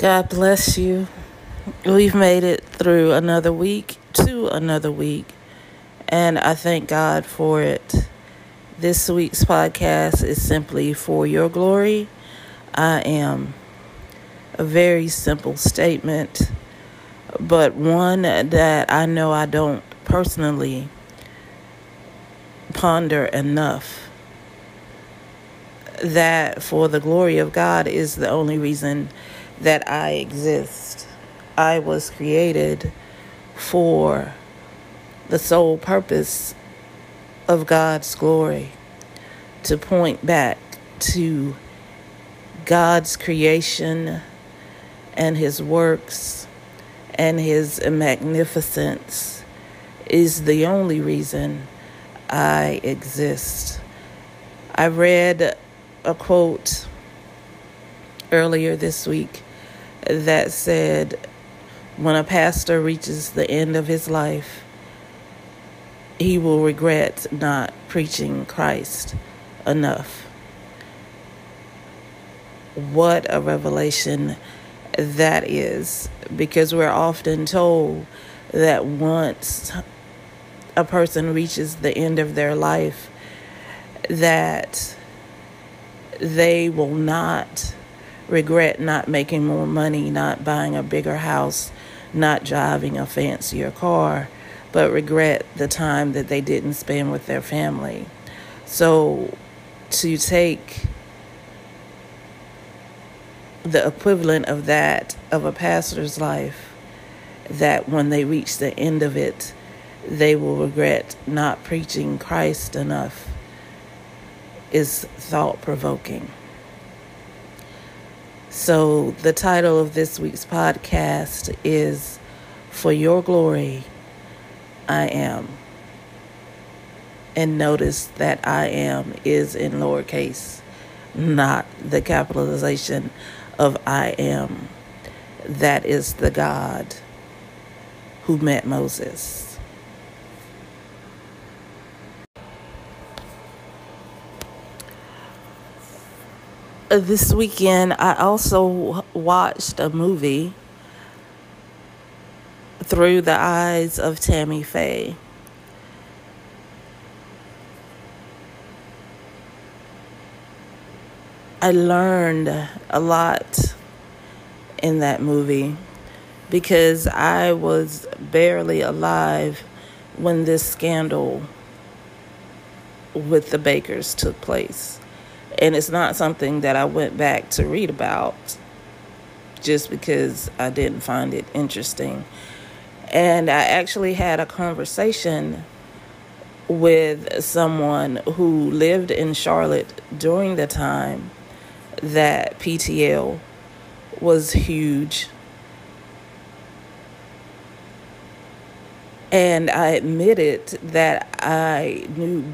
God bless you. We've made it through another week to another week, and I thank God for it. This week's podcast is simply for your glory. I am a very simple statement, but one that I know I don't personally ponder enough. That for the glory of God is the only reason that I exist. I was created for the sole purpose of God's glory to point back to God's creation and His works and His magnificence is the only reason I exist. I read a quote earlier this week that said, when a pastor reaches the end of his life, he will regret not preaching Christ enough. What a revelation that is, because we're often told that once a person reaches the end of their life, that they will not regret not making more money, not buying a bigger house, not driving a fancier car, but regret the time that they didn't spend with their family. So to take the equivalent of that of a pastor's life, that when they reach the end of it, they will regret not preaching Christ enough, is thought provoking. So, the title of this week's podcast is For Your Glory, I Am. And notice that I am is in lowercase, not the capitalization of I am. That is the God who met Moses. Uh, Uh, this weekend, I also watched a movie through the eyes of Tammy Faye. I learned a lot in that movie because I was barely alive when this scandal with the Bakkers took place. And it's not something that I went back to read about just because I didn't find it interesting. And I actually had a conversation with someone who lived in Charlotte during the time that PTL was huge. And I admitted that I knew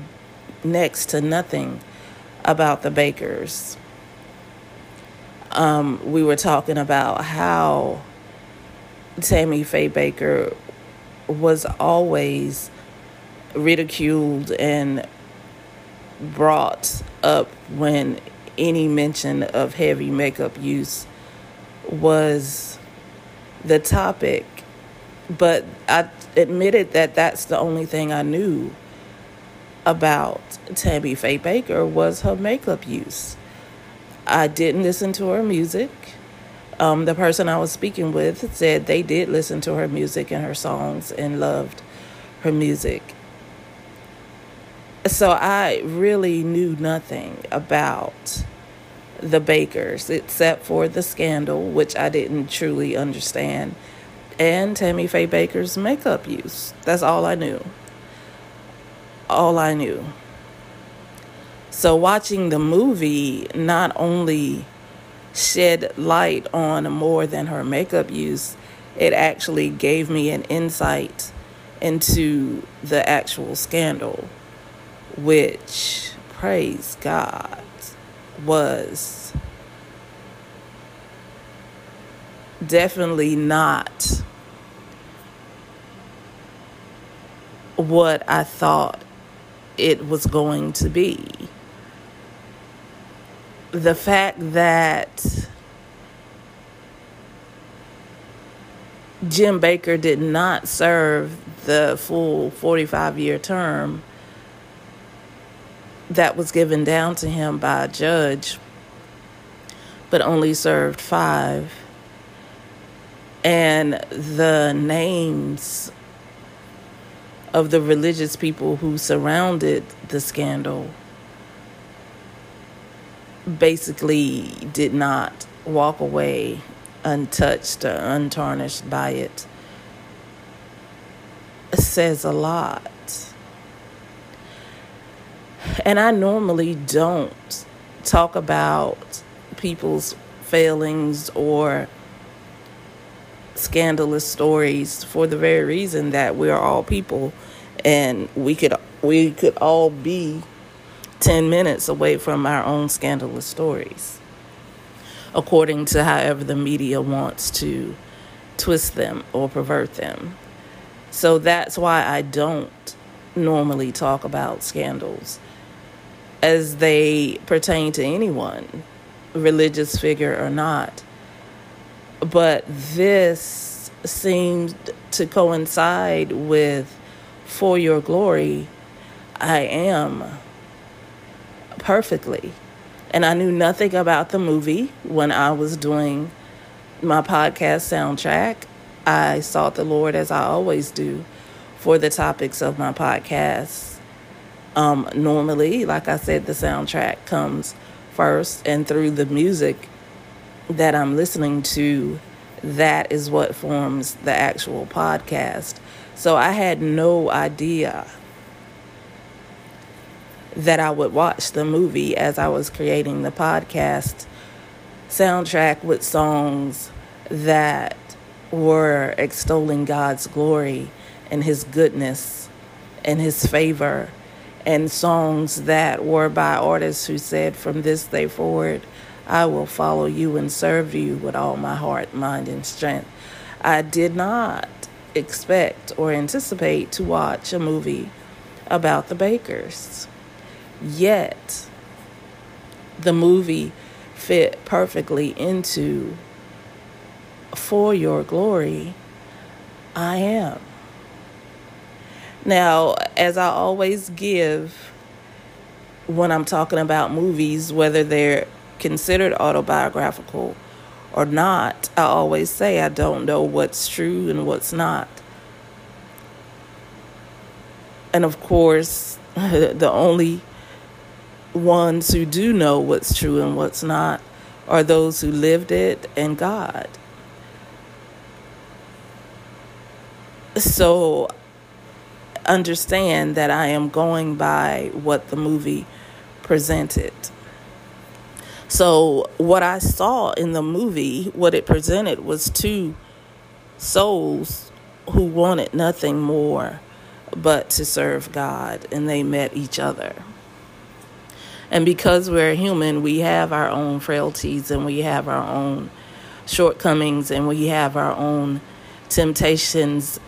next to nothing about the Bakkers. Um, we were talking about how Tammy Faye Bakker was always ridiculed and brought up when any mention of heavy makeup use was the topic. But I admitted that that's the only thing I knew about Tammy Faye Bakker was her makeup use. I didn't listen to her music. Um, the person I was speaking with said they did listen to her music and her songs and loved her music. So I really knew nothing about the Bakkers except for the scandal, which I didn't truly understand, and Tammy Faye Bakker's makeup use. That's all I knew all I knew. So, watching the movie not only shed light on more than her makeup use, it actually gave me an insight into the actual scandal, which, praise God, was definitely not what I thought it was going to be. The fact that Jim Bakker did not serve the full 45 year term that was given down to him by a judge, but only served five. And the names of the religious people who surrounded the scandal basically did not walk away untouched or untarnished by it says a lot. And I normally don't talk about people's failings or scandalous stories for the very reason that we're all people and we could we could all be 10 minutes away from our own scandalous stories according to however the media wants to twist them or pervert them. So that's why I don't normally talk about scandals as they pertain to anyone, religious figure or not. But this seemed to coincide with For Your Glory, I Am perfectly. And I knew nothing about the movie when I was doing my podcast soundtrack. I sought the Lord as I always do for the topics of my podcast. Um, normally, like I said, the soundtrack comes first, and through the music that I'm listening to, that is what forms the actual podcast. So I had no idea that I would watch the movie as I was creating the podcast soundtrack with songs that were extolling God's glory and His goodness and His favor, and songs that were by artists who said, From this day forward, I will follow you and serve you with all my heart, mind, and strength. I did not expect or anticipate to watch a movie about the Bakkers. Yet, the movie fit perfectly into For Your Glory, I Am. Now, as I always give when I'm talking about movies, whether they're considered autobiographical or not, I always say I don't know what's true and what's not. And of course, the only ones who do know what's true and what's not are those who lived it and God. So understand that I am going by what the movie presented. So, what I saw in the movie, what it presented was two souls who wanted nothing more but to serve God, and they met each other. And because we're human, we have our own frailties and we have our own shortcomings and we have our own temptations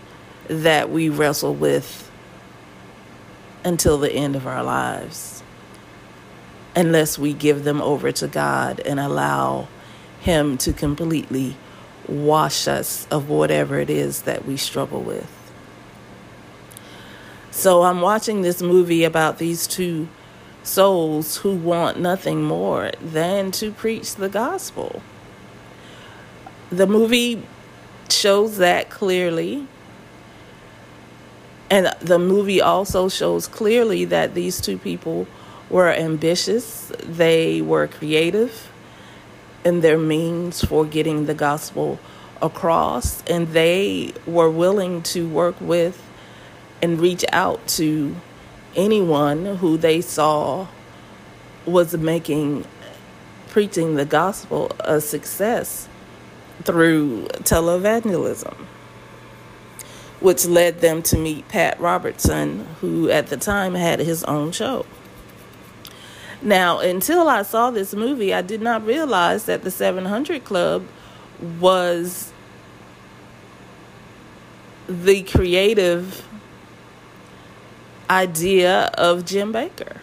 that we wrestle with until the end of our lives. Unless we give them over to God and allow Him to completely wash us of whatever it is that we struggle with. So I'm watching this movie about these two souls who want nothing more than to preach the gospel. The movie shows that clearly. And the movie also shows clearly that these two people were ambitious, they were creative in their means for getting the gospel across, and they were willing to work with and reach out to anyone who they saw was making preaching the gospel a success through televangelism, which led them to meet Pat Robertson, who at the time had his own show. Now, until I saw this movie, I did not realize that the 700 Club was the creative idea of Jim Bakker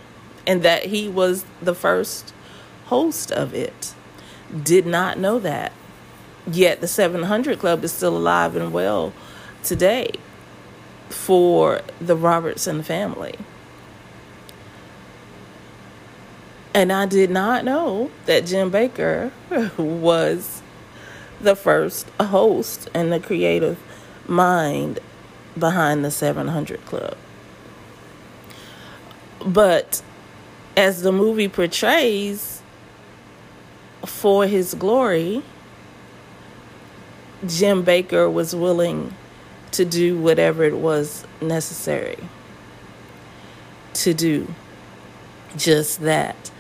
and that he was the first host of it. Did not know that. Yet the 700 Club is still alive and well today for the Robertson family. And I did not know that Jim Bakker was the first host and the creative mind behind the 700 Club. But as the movie portrays, for his glory, Jim Bakker was willing to do whatever it was necessary to do just that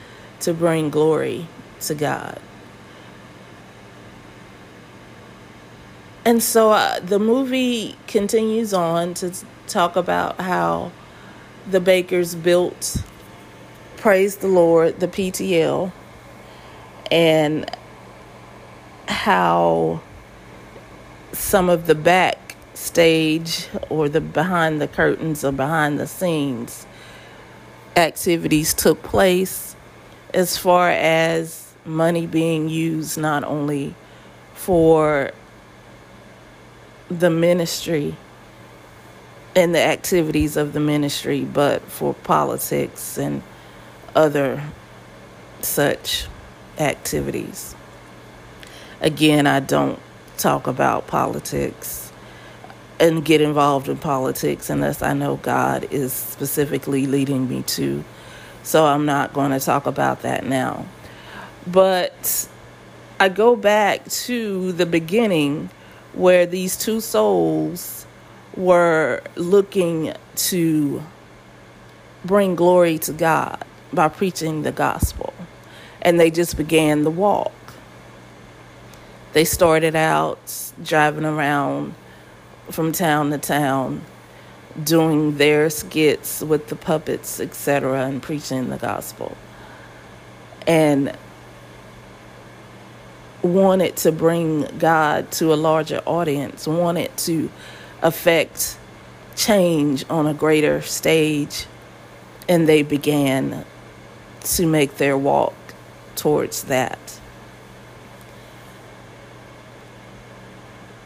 to bring glory to God. And so uh, the movie continues on to talk about how the Bakkers built, praise the Lord, the PTL, and how some of the backstage or the behind the curtains or behind the scenes activities took place as far as money being used not only for the ministry and the activities of the ministry, but for politics and other such activities. Again, I don't talk about politics and get involved in politics unless I know God is specifically leading me to so I'm not going to talk about that now. But I go back to the beginning where these two souls were looking to bring glory to God by preaching the gospel. And they just began the walk. They started out driving around from town to town doing their skits with the puppets, etc., and preaching the gospel. And wanted to bring God to a larger audience, wanted to affect change on a greater stage, and they began to make their walk towards that.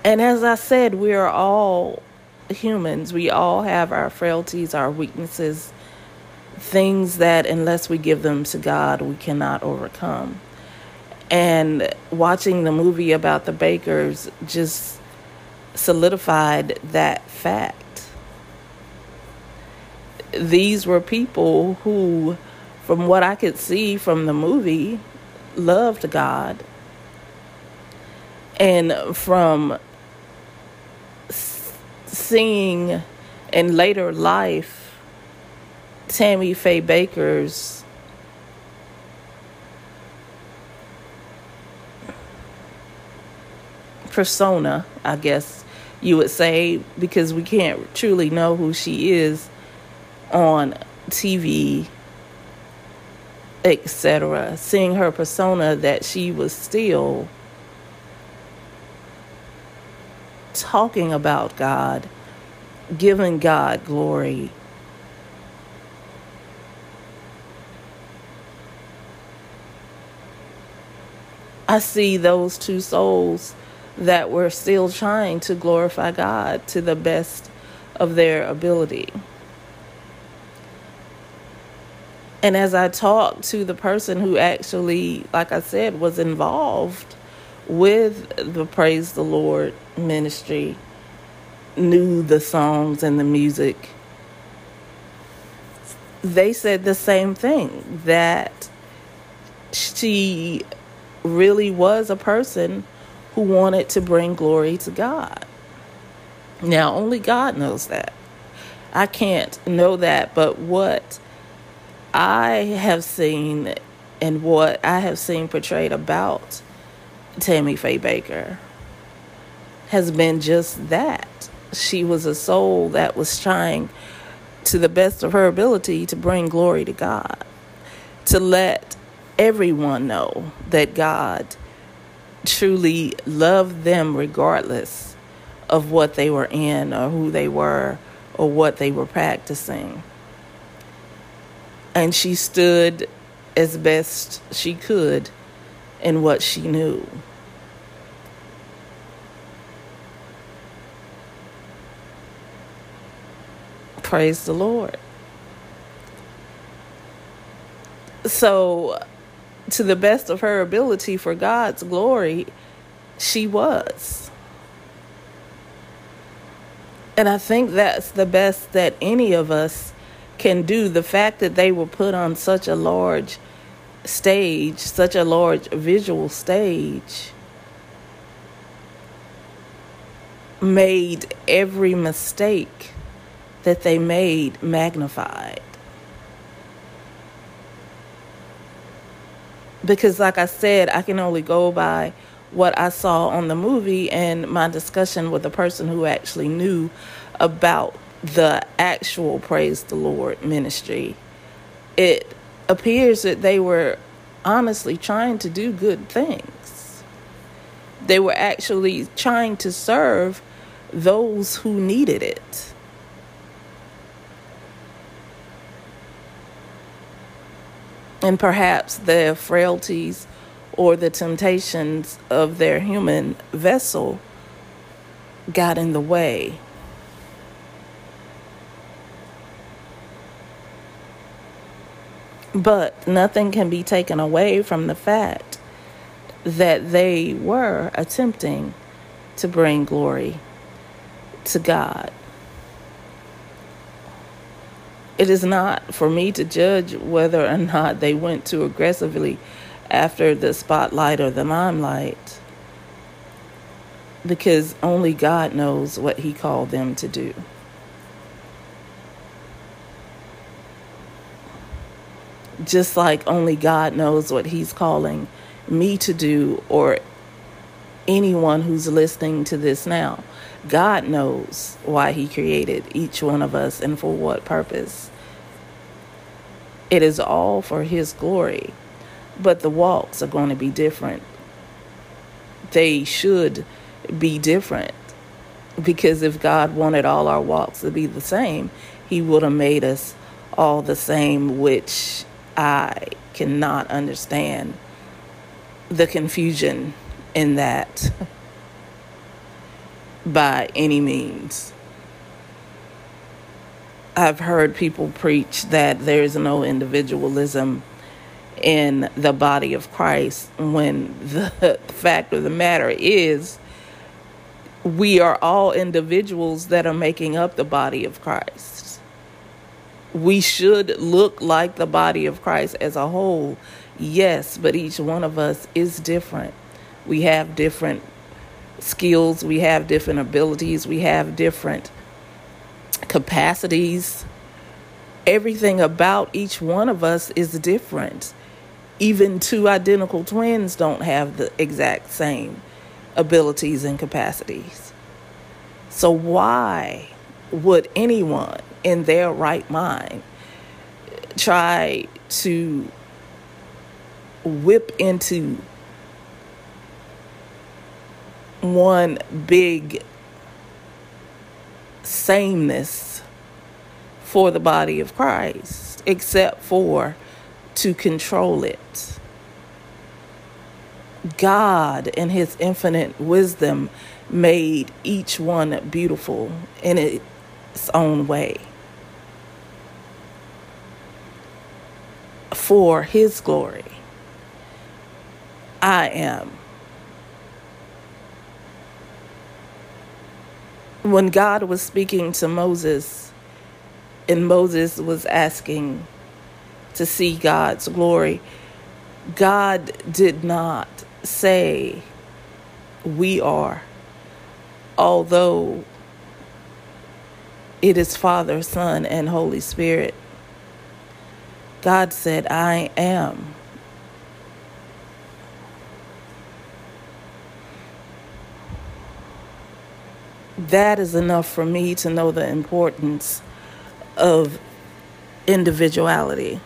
And as I said, we are all humans. We all have our frailties, our weaknesses, things that, unless we give them to God, we cannot overcome. And watching the movie about the Bakkers just solidified that fact. These were people who, from what I could see from the movie, loved God. And from seeing in later life Tammy Faye Bakker's persona, I guess you would say, because we can't truly know who she is on TV, etc. Seeing her persona that she was still talking about God, giving God glory. I see those two souls that were still trying to glorify God to the best of their ability. And as I talked to the person who actually, like I said, was involved with the Praise the Lord ministry knew the songs and the music, they said the same thing that she really was a person who wanted to bring glory to God. Now, only God knows that. I can't know that, but what I have seen and what I have seen portrayed about Tammy Faye Bakker has been just that. She was a soul that was trying to the best of her ability to bring glory to God, to let everyone know that God truly loved them regardless of what they were in or who they were or what they were practicing. And she stood as best she could and what she knew. Praise the Lord. So, to the best of her ability for God's glory, she was. And I think that's the best that any of us can do. The fact that they were put on such a large stage, such a large visual stage, made every mistake that they made magnified. Because, like I said, I can only go by what I saw on the movie and my discussion with the person who actually knew about the actual Praise the Lord ministry. It appears that they were honestly trying to do good things. They were actually trying to serve those who needed it. And perhaps the frailties or the temptations of their human vessel got in the way. But nothing can be taken away from the fact that they were attempting to bring glory to God. It is not for me to judge whether or not they went too aggressively after the spotlight or the limelight because only God knows what He called them to do. Just like only God knows what He's calling me to do or anyone who's listening to this now. God knows why He created each one of us and for what purpose. It is all for His glory, but the walks are going to be different. They should be different because if God wanted all our walks to be the same, He would have made us all the same, which I cannot understand the confusion in that. by any means. I've heard people preach that there is no individualism in the body of Christ when the fact of the matter is we are all individuals that are making up the body of Christ. We should look like the body of Christ as a whole, yes, but each one of us is different. We have different skills, we have different abilities, we have different capacities. Everything about each one of us is different. Even two identical twins don't have the exact same abilities and capacities. So, why would anyone in their right mind try to whip into one big sameness for the body of Christ, except for to control it. God, in His infinite wisdom, made each one beautiful in its own way for His glory. I am when God was speaking to Moses, and Moses was asking to see God's glory, God did not say, We are, although it is Father, Son, and Holy Spirit. God said, I am. that is enough for me to know the importance of individuality.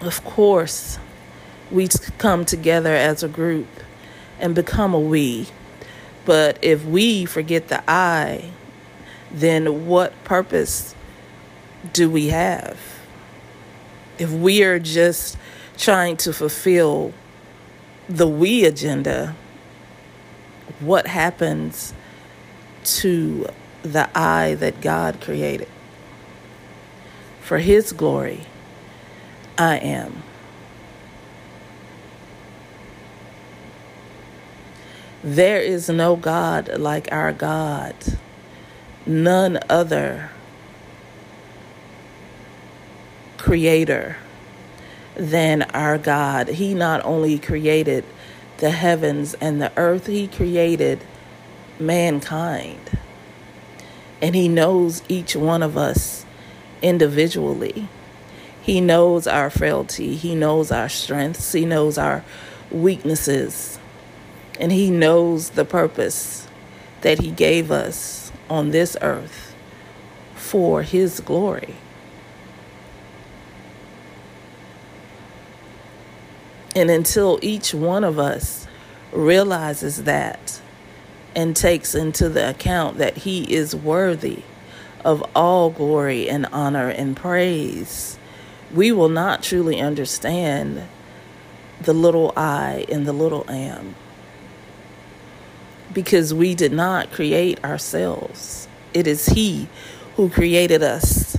Of course, we come together as a group and become a we. But if we forget the I, then what purpose do we have? If we are just trying to fulfill the we agenda, what happens to the I that God created. For His glory, I am. There is no God like our God, none other creator than our God. He not only created the heavens and the earth, He created mankind. And He knows each one of us individually. He knows our frailty, He knows our strengths, He knows our weaknesses, and He knows the purpose that He gave us on this earth for His glory. And until each one of us realizes that and takes into the account that he is worthy of all glory and honor and praise, we will not truly understand the little I and the little am. Because we did not create ourselves, it is He who created us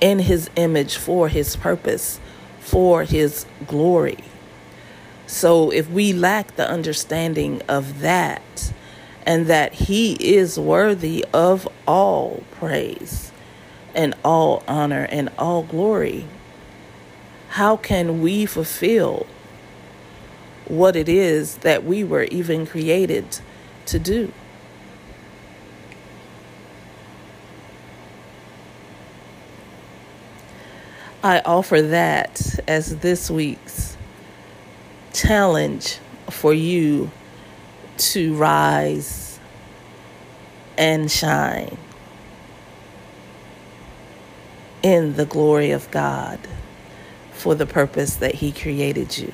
in His image for His purpose, for His glory. So if we lack the understanding of that, and that He is worthy of all praise and all honor and all glory, how can we fulfill what it is that we were even created to do? I offer that as this week's challenge for you to rise and shine in the glory of God for the purpose that He created you.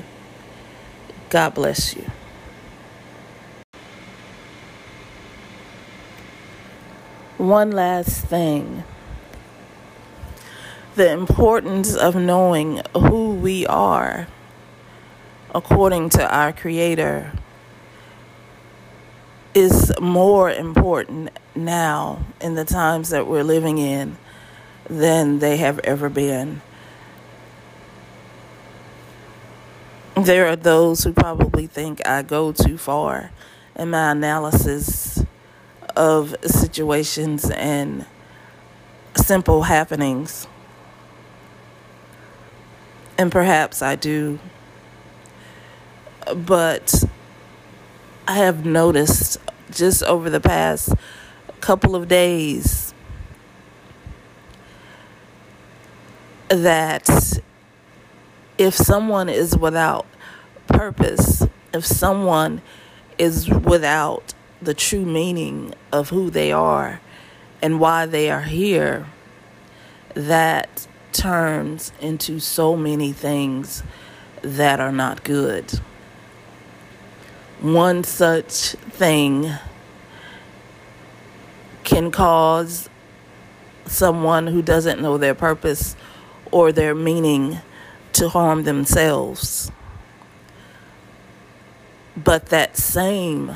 God bless you. One last thing the importance of knowing who we are according to our Creator is more important now in the times that we're living in than they have ever been. There are those who probably think I go too far in my analysis of situations and simple happenings. And perhaps I do but I have noticed just over the past couple of days that if someone is without purpose, if someone is without the true meaning of who they are and why they are here, that turns into so many things that are not good one such thing can cause someone who doesn't know their purpose or their meaning to harm themselves. But that same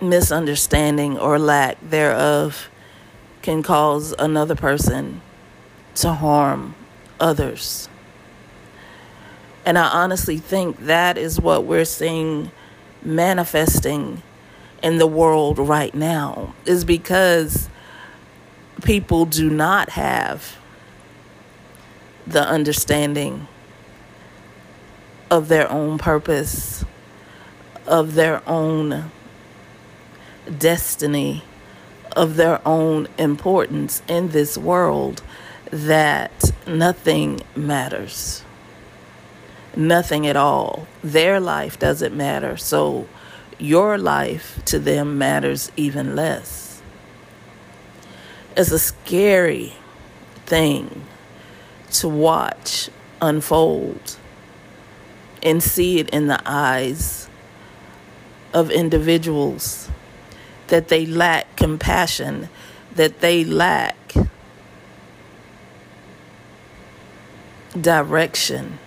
misunderstanding or lack thereof can cause another person to harm others. And I honestly think that is what we're seeing manifesting in the world right now, is because people do not have the understanding of their own purpose, of their own destiny, of their own importance in this world, that nothing matters nothing at all. Their life doesn't matter. So your life to them matters even less. It's a scary thing to watch unfold and see it in the eyes of individuals that they lack compassion, that they lack direction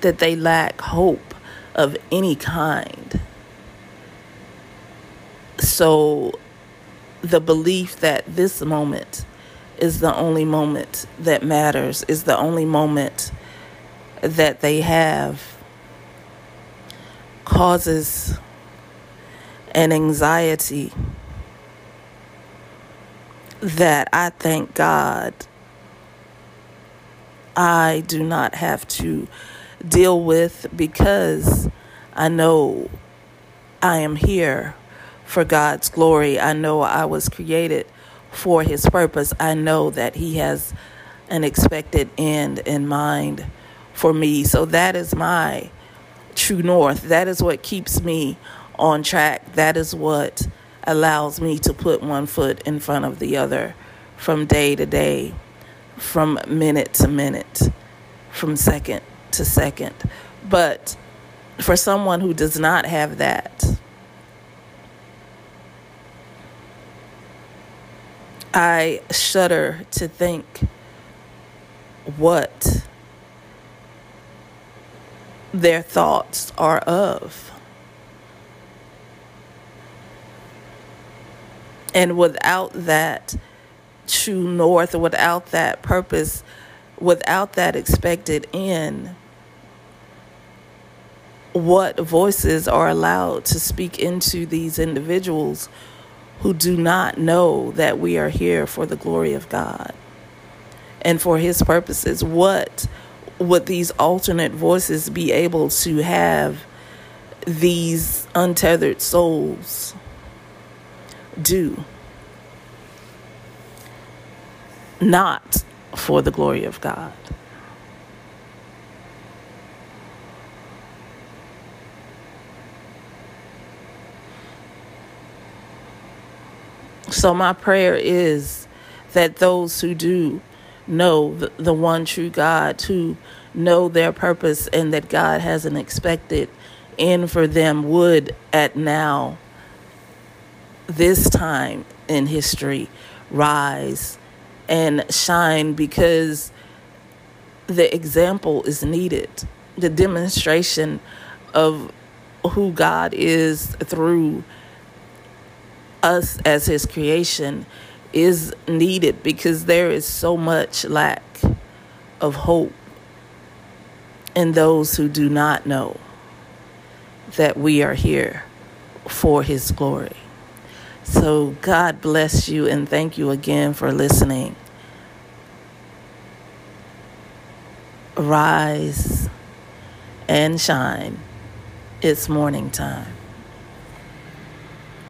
that they lack hope of any kind. So the belief that this moment is the only moment that matters, is the only moment that they have, causes an anxiety that I thank God I do not have to deal with because I know I am here for God's glory. I know I was created for His purpose. I know that He has an expected end in mind for me. So that is my true north. That is what keeps me on track. That is what allows me to put one foot in front of the other from day to day, from minute to minute, from second to second. But for someone who does not have that, I shudder to think what their thoughts are of. And without that true north, without that purpose, without that expected end, what voices are allowed to speak into these individuals who do not know that we are here for the glory of God and for His purposes? What would these alternate voices be able to have these untethered souls do? Not for the glory of God. So, my prayer is that those who do know the, the one true God, to know their purpose, and that God has an expected end for them, would at now, this time in history, rise and shine because the example is needed. The demonstration of who God is through us as His creation is needed because there is so much lack of hope in those who do not know that we are here for His glory. So, God bless you and thank you again for listening. Rise and shine. It's morning time.